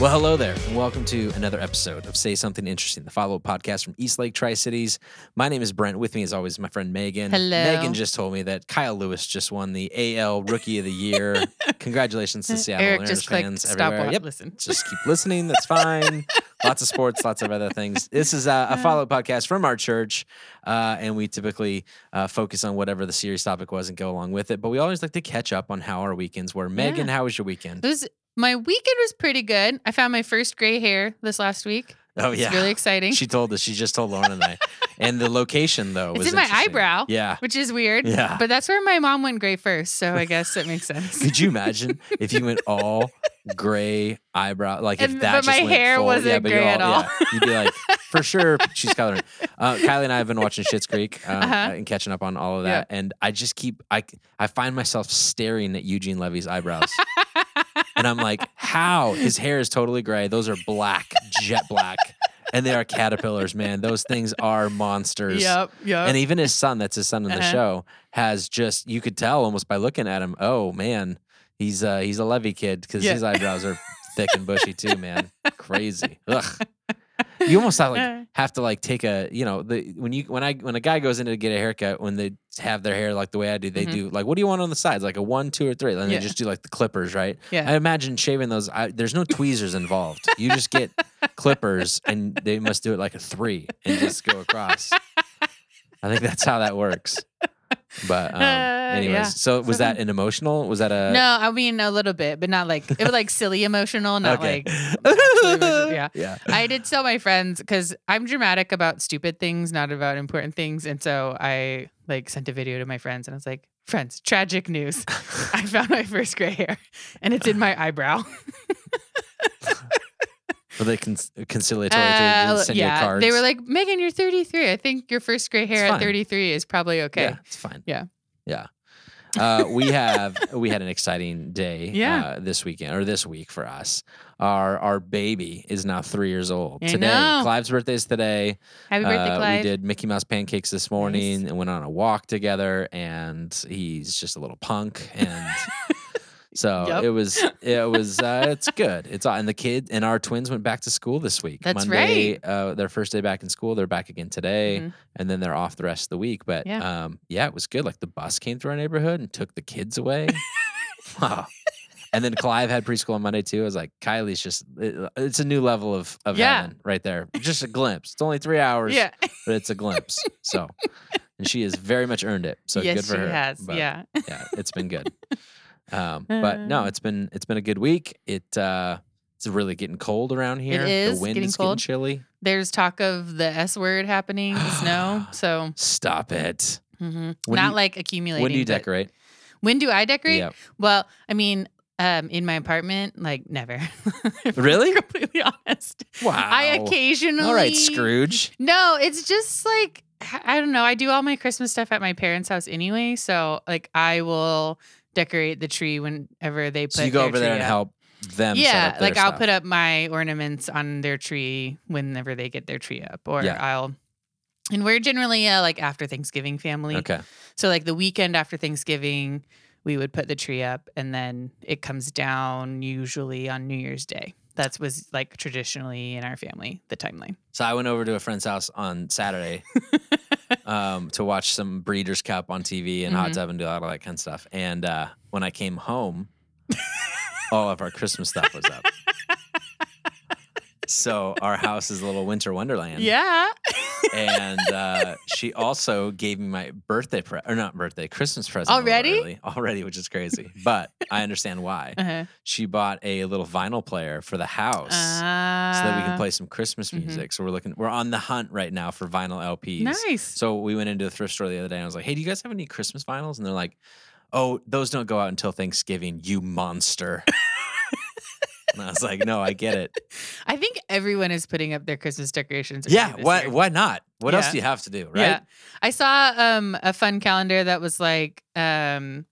Well, hello there, and welcome to another episode of Say Something Interesting, the follow up podcast from East Lake Tri Cities. My name is Brent. With me, as always, my friend Megan. Hello. Megan just told me that Kyle Lewis just won the AL Rookie of the Year. Congratulations to Seattle Eric Mariners just clicked fans stop everywhere. watch, Yep, listen. just keep listening. That's fine. lots of sports, lots of other things. This is a, a follow up podcast from our church, uh, and we typically uh, focus on whatever the series topic was and go along with it. But we always like to catch up on how our weekends were. Megan, how was your weekend? It was my weekend was pretty good. I found my first gray hair this last week. Oh It's yeah, really exciting. She told us. She just told Lauren and I. And the location though It's was in my eyebrow. Yeah. which is weird. Yeah. But that's where my mom went gray first, so I guess that makes sense. Could you imagine if you went all gray eyebrow? Like if And- that but my hair full, wasn't yeah, gray at all. Yeah, you'd be like, for sure, she's coloring. Uh, Kylie and I have been watching Schitt's Creek um, Uh-huh. and catching up on all of that, and I just keep I I find myself staring at Eugene Levy's eyebrows. And I'm like, how? His hair is totally gray. Those are black, jet black. And they are caterpillars, man. Those things are monsters. Yep, yep. And even his son, that's his son in the Uh-huh. show, has just you could tell almost by looking at him, oh man, he's uh he's a Levy kid because Yeah. his eyebrows are thick and bushy too, man. Crazy. Ugh. You almost have like have to like take a you know the when you when I when a guy goes in to get a haircut when they have their hair like the way I do they Mhm. do like what do you want on the sides like a one two or three and Yeah. they just do like the clippers right yeah. I imagine shaving those I, there's no tweezers involved you just get clippers and they must do it like a three and just go across I think that's how that works but um, Uh, anyways yeah. so was that an emotional was that a no, I mean a little bit, but not like it was like silly emotional, not okay like yeah. yeah I did tell my friends because I'm dramatic about stupid things, not about important things. And so I like sent a video to my friends and I was like, friends, tragic news. I found my first gray hair and it's in my eyebrow. Were they con- conciliatory to Uh, send you yeah. cards They were like, Megan, you're 33. I think your first gray hair at 33 is probably okay. Yeah, it's fine. Yeah. Yeah. Uh, we have we had an exciting day Yeah. uh, this weekend or this week for us. Our our baby is now three years old. I today, know. Clive's birthday is today. Happy birthday, Uh, Clive. We did Mickey Mouse pancakes this morning and went on a walk together. And he's just a little punk. And so Yep. it was it was uh, it's good. It's and the kid and our twins went back to school this week. That's Monday, Uh, their first day back in school. They're back again today Mhm. and then they're off the rest of the week. But Yeah. um, yeah, it was good. Like the bus came through our neighborhood and took the kids away. wow. And then Clive had preschool on Monday too. I was like, Kylie's just, it- it's a new level of, of Yeah. heaven right there. Just a glimpse. It's only three hours, Yeah. but it's a glimpse. So, and she has very much earned it. So yes, good for she her. has. But, yeah. yeah, it's been good. Um, but no, Uh. it's been, it's been a good week. It, uh, it's really getting cold around here. is The wind getting is cold. getting chilly. There's talk of the S word happening, snow. So Stop it. mhm. Not you- like accumulating. When do you decorate? When do I decorate? Yeah. Well, I mean, um, in my apartment, like never. Really? Completely honest. Wow. I occasionally. All right, Scrooge. No, it's just like I don't know. I do all my Christmas stuff at my parents' house anyway, so like I will decorate the tree whenever they put. So you go over there and up. help them. set Yeah, like I'll stuff. put up my ornaments on their tree whenever they get their tree up, or Yeah. I'll. And we're generally uh, like after Thanksgiving family. Okay. So like the weekend after Thanksgiving, we would put the tree up and then it comes down usually on New Year's Day. That was like traditionally in our family, the timeline. So I went over to a friend's house on Saturday um, to watch some Breeders' Cup on TV and hot Mhm. tub and do all that kind of stuff. And uh, when I came home, all of our Christmas stuff was up. So our house is a little winter wonderland. Yeah. And uh, she also gave me my birthday pre- or not birthday, Christmas present Already? early. already, which is crazy. But I understand why. uh-huh. She bought a little vinyl player for the house. Uh, so that we can play some Christmas mhm. music. So we're looking, we're on the hunt right now for vinyl LPs. Nice. So we went into the thrift store the other day and I was like, hey, do you guys have any Christmas vinyls? And they're like, oh, those don't go out until Thanksgiving, you monster. And I was like, no, I get it. I think everyone is putting up their Christmas decorations. Yeah, why, year. why not? What else do you have to do, right? Yeah. I saw um a fun calendar that was like um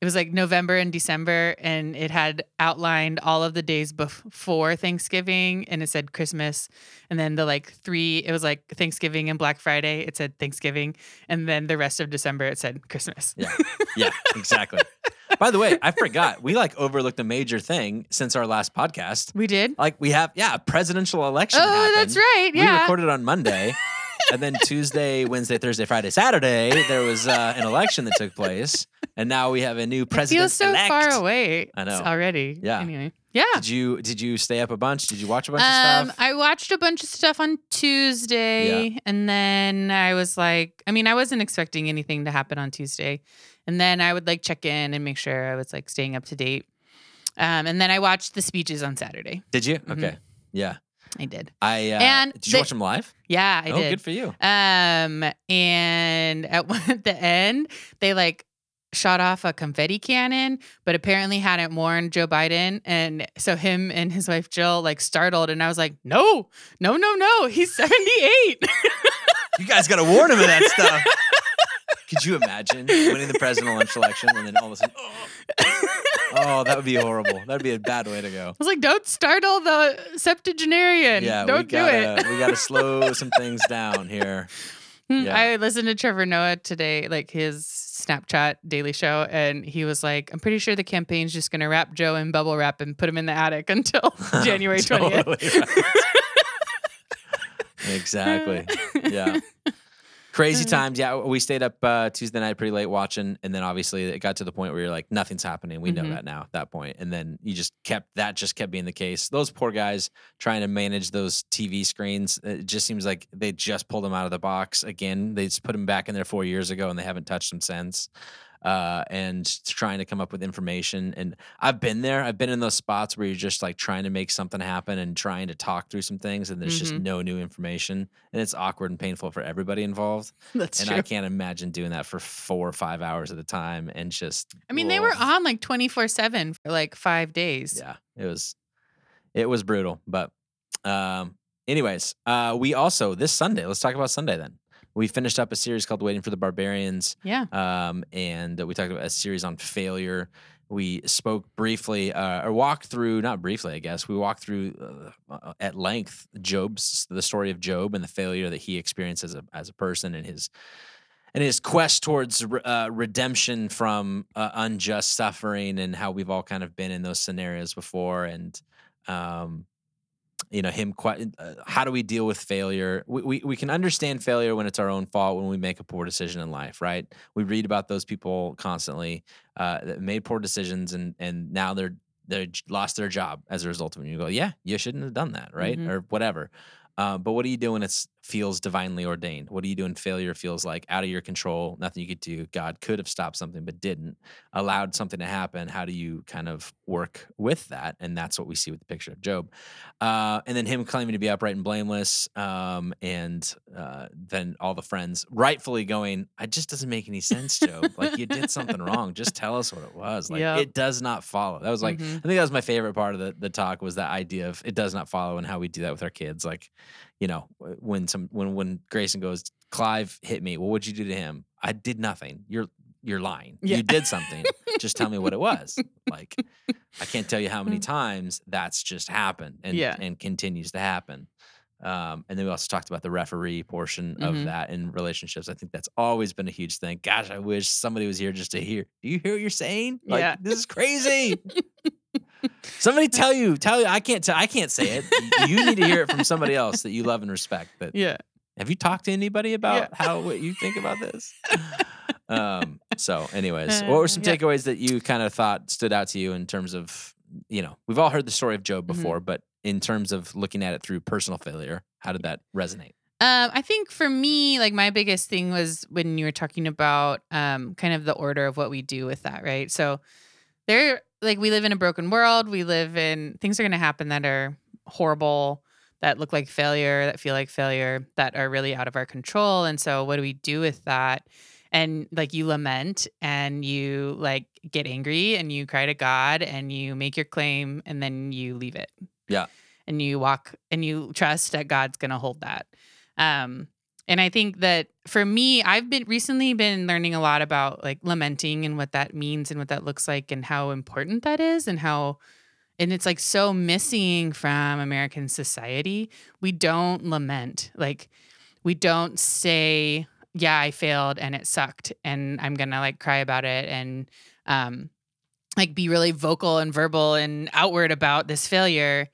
it was like November and December and it had outlined all of the days before Thanksgiving and it said Christmas and then the like three it was like Thanksgiving and Black Friday it said Thanksgiving and then the rest of December it said Christmas. Yeah, yeah, exactly. By the way, I forgot. We like overlooked a major thing since our last podcast. We did. Like we have, yeah, a presidential election. Oh, happened. that's right. Yeah. We recorded on Monday. and then Tuesday, Wednesday, Thursday, Friday, Saturday, there was uh, an election that took place. And now we have a new president. feels so elect. far away. I know. already. Yeah. Anyway. Yeah. Did you did you stay up a bunch? Did you watch a bunch Um, of stuff? I watched a bunch of stuff on Tuesday, and then I was like, I mean, I wasn't expecting anything to happen on Tuesday, and then I would like check in and make sure I was like staying up to date. Um, and then I watched the speeches on Saturday. Did you? Mhm. Okay. Yeah. I did. I uh, And did you they- watch them live? Yeah, I oh, did. good for you. Um, and at, one, at the end, they like shot off a confetti cannon, but apparently hadn't warned Joe Biden. And so him and his wife Jill like startled, and I was like, no, no, no, no, he's 78. You guys got to warn him of that stuff. Could you imagine winning the presidential election and then all of a sudden, oh, oh, that would be horrible. That'd be a bad way to go. I was like, don't startle the septuagenarian. Yeah, don't we do gotta it. we gotta slow some things down here. Hmm, yeah. I listened to Trevor Noah today, like his Snapchat daily show, and he was like, I'm pretty sure the campaign's just going to wrap Joe in bubble wrap and put him in the attic until January 20th. Exactly. Yeah. Crazy times. Yeah, we stayed up uh, Tuesday night pretty late watching, and then obviously it got to the point where you're like, nothing's happening. We know Mhm. that now at that point, and then you just kept that just kept being the case. Those poor guys trying to manage those TV screens. It just seems like they just pulled them out of the box again. They just put them back in there four years ago, and they haven't touched them since. Uh, and trying to come up with information. And I've been there. I've been in those spots where you're just like trying to make something happen and trying to talk through some things, and there's just Mhm. no new information, and it's awkward and painful for everybody involved. That's and true. I can't imagine doing that for four or five hours at a time, and just. I mean, they were on like 24 7 for like five days. Yeah, it was, it was brutal. But, um, anyways, uh, we also this Sunday. Let's talk about Sunday then. We finished up a series called "Waiting for the Barbarians." Yeah. um, and we talked about a series on failure. We spoke briefly, uh, or walked through, not briefly, I guess. We walked through uh, uh, at length Job's the story of Job and the failure that he experienced as a as a person and his and his quest towards uh, redemption from uh, unjust suffering and how we've all kind of been in those scenarios before and um, you know him que- uh, how do we deal with failure we, we, we can understand failure when it's our own fault when we make a poor decision in life right we read about those people constantly uh, that made poor decisions and and now they're they lost their job as a result of it. You go, yeah, you shouldn't have done that, right? Mhm. Or whatever. Uh, but what do you do when it feels divinely ordained? What do you do when failure feels like out of your control, nothing you could do? God could have stopped something, but didn't, allowed something to happen. How do you kind of work with that? And that's what we see with the picture of Job. Uh, and then him claiming to be upright and blameless, um, and uh, then all the friends rightfully going, "It just doesn't make any sense, Job. like you did something wrong. Just tell us what it was. Like Yep. it does not follow." That was like Mhm. I think that was my favorite part of the, the talk was that idea of it does not follow and how we do that with our kids. Like, you know, when some when when Grayson goes, Clive hit me. Well, what'd you do to him? I did nothing. You're you're lying. Yeah. You did something. just tell me what it was. Like, I can't tell you how many Mm. times that's just happened and Yeah. and continues to happen. Um, and then we also talked about the referee portion of Mhm. that in relationships. I think that's always been a huge thing. Gosh, I wish somebody was here just to hear. Do you hear what you're saying? Like, Yeah. this is crazy. Somebody tell you, tell you. I can't tell. I can't say it. You need to hear it from somebody else that you love and respect. That Yeah. have you talked to anybody about Yeah. how what you think about this? um. So, anyways, what were some Uh, yeah. takeaways that you kind of thought stood out to you in terms of you know we've all heard the story of Job Mm-hmm. before, but in terms of looking at it through personal failure, how did that resonate? Um, I think for me, like my biggest thing was when you were talking about um, kind of the order of what we do with that, right? So there, like we live in a broken world. We live in things are going to happen that are horrible, that look like failure, that feel like failure, that are really out of our control. And so, what do we do with that? And like you lament and you like get angry and you cry to God and you make your claim and then you leave it. Yeah. And you walk and you trust that God's going to hold that. Um, and I think that for me, I've been recently been learning a lot about like lamenting and what that means and what that looks like and how important that is and how and it's like so missing from American society. We don't lament. Like we don't say, yeah, I failed and it sucked and I'm going to like cry about it and um like be really vocal and verbal and outward about this failure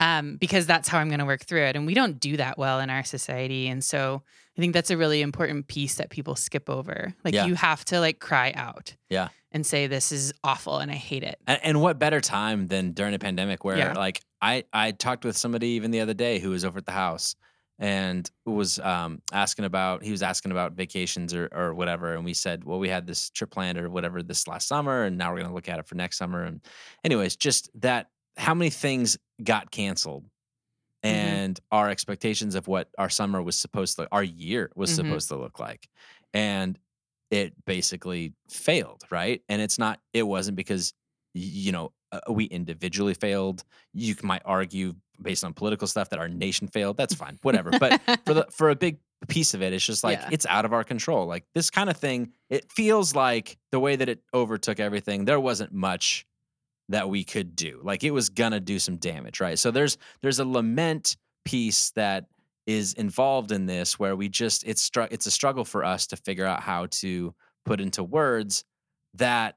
um, because that's how I'm going to work through it. And we don't do that well in our society. And so I think that's a really important piece that people skip over. Like Yeah. you have to like cry out. Yeah. And say this is awful and I hate it. And, and what better time than during a pandemic where Yeah. like I I talked with somebody even the other day who was over at the house and was um, asking about he was asking about vacations or or whatever and we said well we had this trip planned or whatever this last summer and now we're going to look at it for next summer and anyways just that how many things got canceled Mhm. and our expectations of what our summer was supposed to our year was Mhm. supposed to look like and it basically failed right and it's not it wasn't because you know uh, we individually failed you might argue based on political stuff that our nation failed that's fine whatever but for the for a big piece of it it's just like Yeah. it's out of our control like this kind of thing it feels like the way that it overtook everything there wasn't much that we could do like it was gonna do some damage right? So there's there's a lament piece that is involved in this where we just it's str- it's a struggle for us to figure out how to put into words that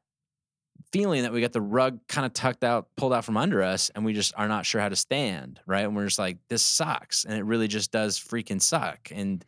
feeling that we got the rug kind of tucked out pulled out from under us and we just are not sure how to stand right? And we're just like this sucks and it really just does freaking suck and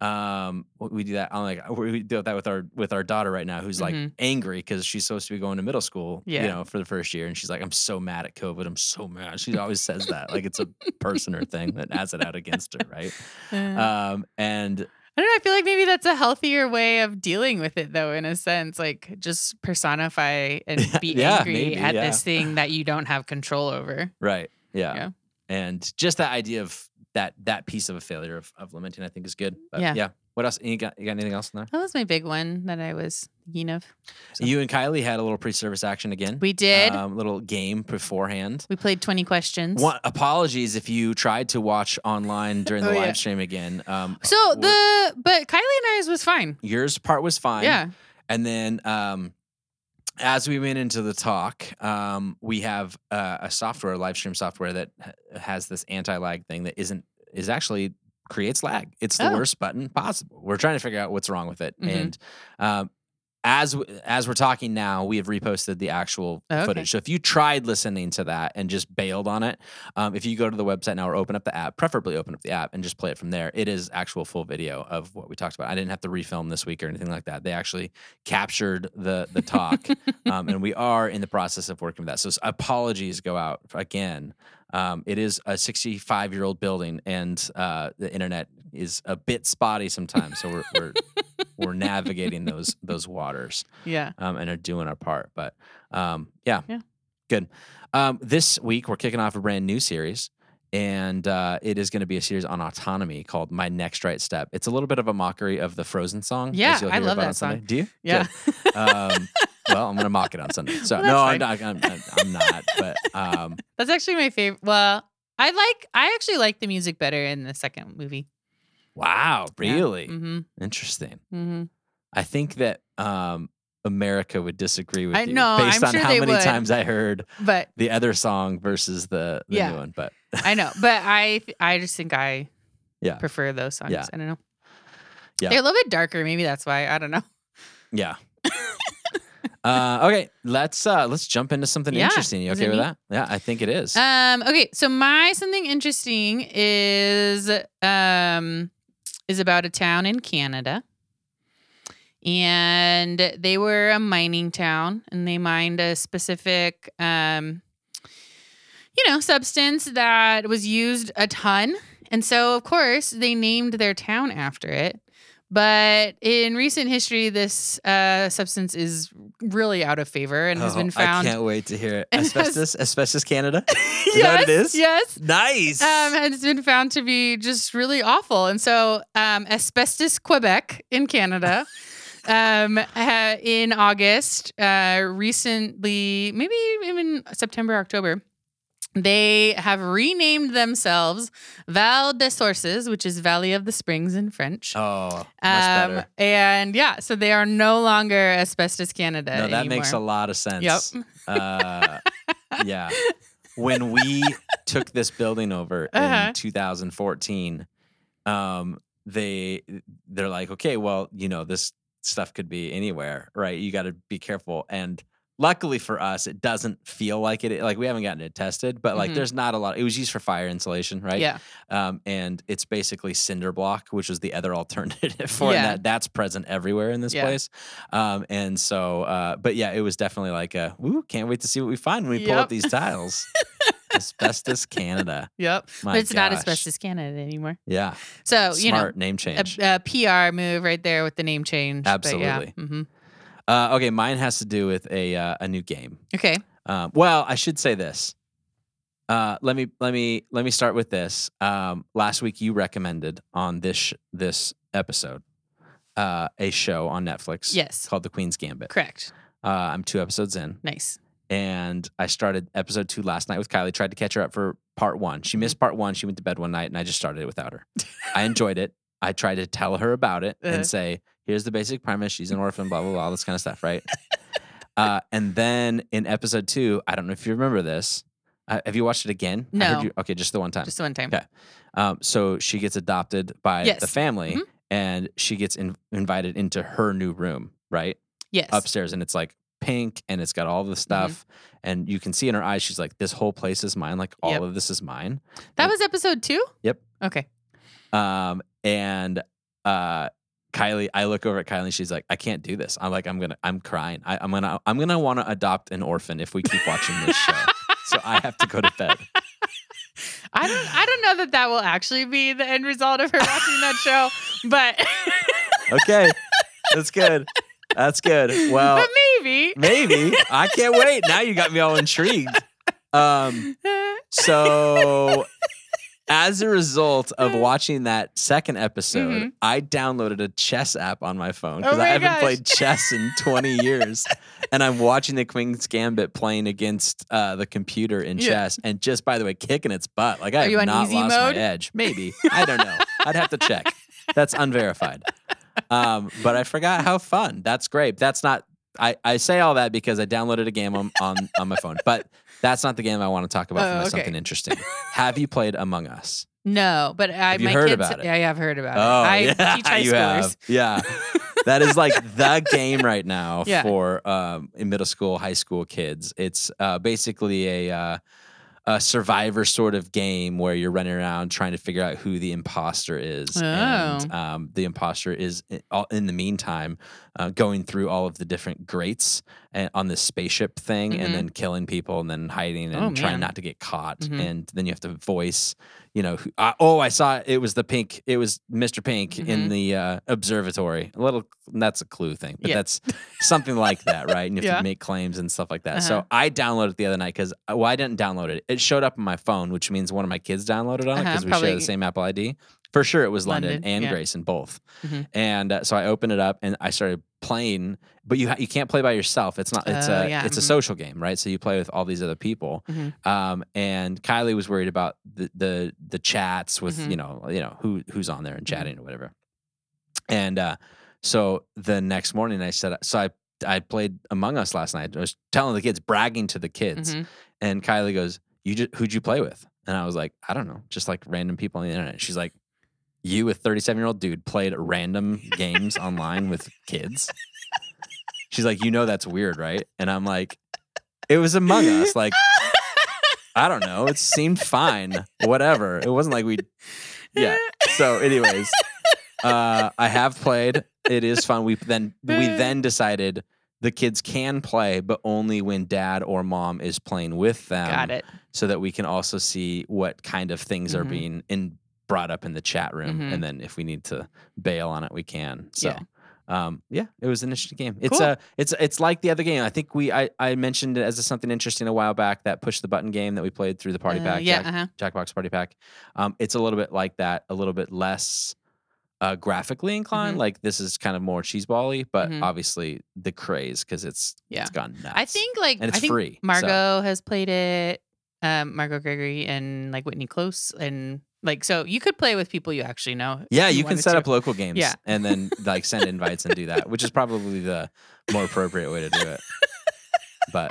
um we do that I'm like we do that with our with our daughter right now who's like Mhm. angry because she's supposed to be going to middle school Yeah. you know for the first year and she's like i'm so mad at covid i'm so mad she always says that like it's a person or thing that has it out against her right Uh, um and I don't know. I feel like maybe that's a healthier way of dealing with it, though, in a sense. Like just personify and be Yeah, angry maybe, at yeah. this thing that you don't have control over. Right. Yeah. Yeah. And just that idea of that that piece of a failure of, of lamenting, I think is good. But Yeah. yeah. What else? You got you got anything else in there? That was my big one that I was thinking of. So- You and Kylie had a little pre-service action again. We did. Um, little game beforehand. we played 20 questions. One, apologies if you tried to watch online during the Oh, live yeah. stream again. Um, So the, but Kylie and I's was fine. yours part was fine. Yeah. And then um, as we went into the talk, um, we have uh, a software, live stream software that has this anti-lag thing that isn't is actually creates lag. It's the Oh. worst button possible. We're trying to figure out what's wrong with it. Mhm. And um, as as we're talking now, we have reposted the actual Oh, okay. footage. So if you tried listening to that and just bailed on it, um, if you go to the website now or open up the app, preferably open up the app and just play it from there. It is actual full video of what we talked about. I didn't have to refilm this week or anything like that. They actually captured the the talk, um, and we are in the process of working with that. So apologies go out again. Um, it is a 65 year old building, and uh, the internet is a bit spotty sometimes. So we're we're, we're navigating those those waters Yeah. um, and are doing our part. But um, yeah, Yeah. good. Um, this week we're kicking off a brand new series, and uh, it is going to be a series on autonomy called "My Next Right Step." It's a little bit of a mockery of the Frozen song. Yeah, I love that song. Do you? Yeah. Um, well, I'm going to mock it on Sunday. So Well, no, I'm not. I'm, I'm not. But um, That's actually my favorite. Well, I like, I actually like the music better in the second movie. Wow, really Mm-hmm. interesting. Mm-hmm. I think that um, America would disagree with I you know, based I'm on sure how many would. times I heard But the other song versus the, the Yeah. new one. But I know, but I, I just think I Yeah. prefer those songs. Yeah. I don't know. Yeah. They're a little bit darker. Maybe that's why. I don't know. yeah. uh, okay, let's uh, let's jump into something Yeah. interesting. You okay with me? that? Yeah, I think it is. Um, okay, so my something interesting is um is about a town in Canada. And they were a mining town and they mined a specific um you know, substance that was used a ton. And so of course they named their town after it. But in recent history, this uh, substance is really out of favor and has Oh, been found. I can't wait to hear it. and has- Asbestos, asbestos Canada. yes, Is what it is? Yes. Nice. um, has been found to be just really awful. And so, um, Asbestos Quebec in Canada, um, in August, uh, recently, maybe even September, October, they have renamed themselves Val des Sources, which is Valley of the Springs in French. oh, much Um, better. and yeah, so they are no longer Asbestos Canada. No, that makes a lot of sense. Yep. Uh, yeah. When we took this building over Uh-huh. in 2014, um, they they're like, okay, well, you know, this stuff could be anywhere, right? You got to be careful. And luckily for us, it doesn't feel like it. Like we haven't gotten it tested, but like Mhm. there's not a lot. It was used for fire insulation, right? Yeah. Um, and it's basically cinder block, which is the other alternative for. Yeah. That. That's present everywhere in this Yeah. place. Um, and so, uh, but yeah, it was definitely like a, ooh, can't wait to see what we find when we pull up these tiles. Asbestos Canada. Yep. My but it's not asbestos Canada anymore. Yeah. So you know, name change. a, a PR move right there with the name change. Absolutely. But yeah. hmm Uh, okay, mine has to do with a uh, a new game. Okay. Um, well, I should say this. Uh, let me let me let me start with this. Um, last week you recommended on this sh- this episode uh, a show on Netflix. Yes. called The Queen's Gambit. Correct. Uh, I'm two episodes in, Nice. and I started episode two last night with Kylie. Tried to catch her up for part one. She missed part one. She went to bed one night, and I just started it without her. I enjoyed it. I tried to tell her about it Uh-huh. and say, "Here's the basic premise. She's an orphan. Blah blah blah. All this kind of stuff, right?" uh, and then in episode two, I don't know if you remember this. Uh, have you watched it again? I heard No. you- okay, just the one time. Just the one time. Okay. Um, so she gets adopted by Yes. the family, Mhm. and she gets in- invited into her new room, right Yes. upstairs, and it's like pink, and it's got all Mm-hmm. the stuff, and you can see in her eyes, she's like, "This whole place is mine. Like all Yep. of this is mine." That was episode two. Yep. Okay. Um, and uh, Kylie, I look over at Kylie and she's like, I can't do this. I'm like, I'm gonna, I'm crying. I, I'm gonna, I'm gonna want to adopt an orphan if we keep watching this show. so I have to go to bed. I don't. I don't know that that will actually be the end result of her watching that show, but Okay, that's good. That's good. Well, but maybe. maybe I can't wait. Now you got me all intrigued. Um, so as a result of watching that second episode, Mhm. I downloaded a chess app on my phone because Oh I haven't gosh. played chess in 20 years. and I'm watching the Queen's Gambit playing against uh, the computer in Yeah. chess. And just by the way, kicking its butt. Like I Are have not lost mode? my edge. Maybe. I don't know. I'd have to check. That's unverified. Um, but I forgot how fun. That's great. That's not I, I say all that because I downloaded a game on, on, on my phone, but that's not the game I want to talk about Oh, okay. something interesting. Have you played Among Us? No, but I Have my heard kids. about it? Yeah, yeah, I've heard about Oh, it. I yeah, teach high you schoolers. have. Yeah, that is like the game right now Yeah. for um, in middle school, high school kids. It's uh, basically a uh, a survivor sort of game where you're running around trying to figure out who the imposter is, and Oh. um, the imposter is in, the meantime uh, going through all of the different grates on this spaceship thing, Mhm. and then killing people, and then hiding and Oh, trying man. not to get caught, Mhm. and then you have to voice you know, uh, oh, I saw it. it was the pink. It was Mr. Pink in Mhm. the uh, observatory. A little, that's a clue thing, but Yeah. that's something like that, right? And you have Yeah. to make claims and stuff like that. Uh-huh. So I downloaded it the other night because, well, I didn't download it. It showed up on my phone, which means one of my kids downloaded on it Uh-huh, because we share the same Apple ID. For sure, it was London, London, and yeah. Grayson both. Mhm. And uh, so I opened it up and I started playing. But you ha- you can't play by yourself. It's not. It's Oh, a yeah, it's a mhm. social game, right? So you play with all these other people. Mhm. Um, and Kylie was worried about the the the chats with Mhm. you know you know who who's on there and Mhm. chatting or whatever. And uh, so the next morning I said so I I played Among Us last night. I was telling the kids, bragging to the kids, Mhm. and Kylie goes, "You just who'd you play with?" And I was like, "I don't know, just like random people on the internet." She's like, "You, a 37 year old dude, played random games online with kids?" She's like, "You know that's weird, right?" And I'm like, "It was Among Us, like." I don't know. It seemed fine. Whatever. It wasn't like we. Yeah. So, anyways, uh, I have played. It is fun. We then we then decided the kids can play, but only when dad or mom is playing with them. Got it. So that we can also see what kind of things are Mhm. being in brought up in the chat room, Mhm. and then if we need to bail on it, we can. So. Yeah. Um, yeah, it was an interesting game. It's Cool. uh it's it's like the other game. I think we I, I mentioned it as something interesting a while back that push the button game that we played through the party Uh, pack. yeah. Jack- Uh-huh. Jackbox Party Pack. Um, it's a little bit like that, a little bit less uh, graphically inclined. Mhm. Like this is kind of more cheesebally, but Mhm. obviously the craze because it's Yeah. it's gone nuts. I think like And it's I think free, so- Margot has played it. Um, Margot Gregory and like Whitney Close and like so you could play with people you actually know. yeah, you can set to. up local games Yeah. and then like send invites and do that, which is probably the more appropriate way to do it. But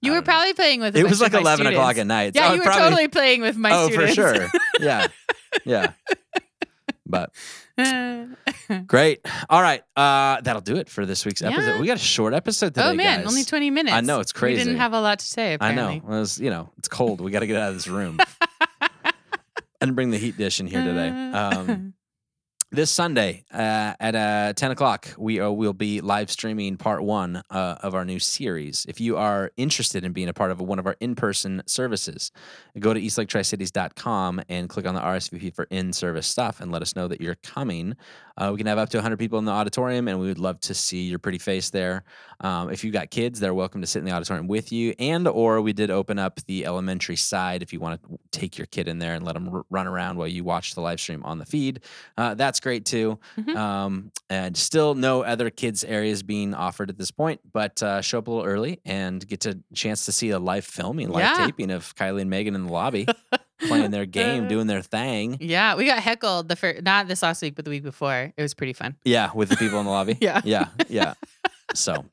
You were don't know. probably playing with. it was like eleven o'clock at night. Yeah, I you were probably, totally playing with my oh, students. for sure. Yeah, yeah. But Great. All right. Uh, that'll do it for this week's episode. Yeah. We got a short episode today. oh man, guys. only 20 minutes. I know, it's crazy. We didn't have a lot to say I know. Well, it's, you know, it's cold. We got to get out of this room. And bring the heat dish in here today. Um, this Sunday uh, at uh, 10 o'clock, we uh, will be live streaming part one uh, of our new series. If you are interested in being a part of one of our in person services, go to eastlaketricities.com and click on the RSVP for in service stuff and let us know that you're coming. Uh, we can have up to 100 people in the auditorium, and we would love to see your pretty face there. Um, if you've got kids, they're welcome to sit in the auditorium with you. And or we did open up the elementary side if you want to take your kid in there and let them r- run around while you watch the live stream on the feed. Uh, that's great too. Mhm. Um, and still no other kids areas being offered at this point, but uh, show up a little early and get a chance to see a live filming, live Yeah. taping of Kylie and Megan in the lobby playing their game, doing their thing. Yeah, we got heckled the first, not this last week, but the week before. It was pretty fun. Yeah, with the people in the lobby. Yeah. yeah, yeah. So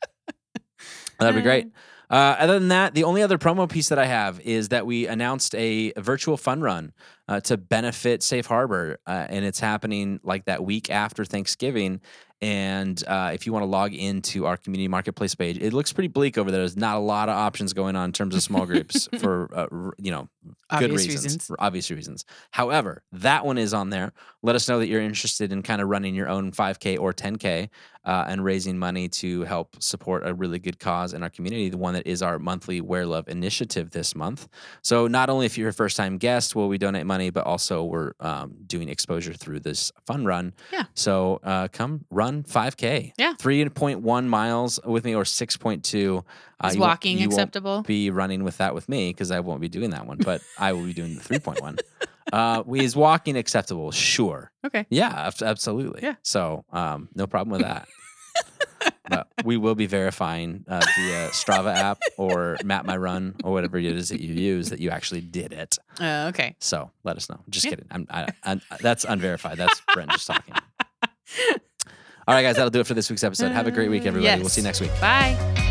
that'd be great. Uh, other than that, the only other promo piece that I have is that we announced a virtual fun run uh, to benefit Safe Harbor, uh, and it's happening like that week after Thanksgiving. And uh, if you want to log into our community marketplace page, it looks pretty bleak over there. There's not a lot of options going on in terms of small groups for uh, you know good Obvious reasons, reasons. for obvious reasons. However, that one is on there. Let us know that you're interested in kind of running your own 5K or 10K uh, and raising money to help support a really good cause in our community. The one that is our monthly Wear Love initiative this month. So not only if you're a first time guest, will we donate money, but also we're um, doing exposure through this fun run. Yeah. So uh, come run 5K. Yeah. 3.1 miles with me or 6.2. Uh, Is walking acceptable? be running with that with me because I won't be doing that one, but I will be doing the 3.1. Uh, is walking acceptable? Sure. Okay. Yeah, absolutely. Yeah. So, um, no problem with that. but we will be verifying uh, via Strava app or Map My Run or whatever it is that you use that you actually did it. Uh, okay. So let us know. Just Yeah. kidding. I'm, I, I'm, that's unverified. That's Brent just talking. All right, guys, that'll do it for this week's episode. Have a great week, everybody. We'll see you next week. Bye.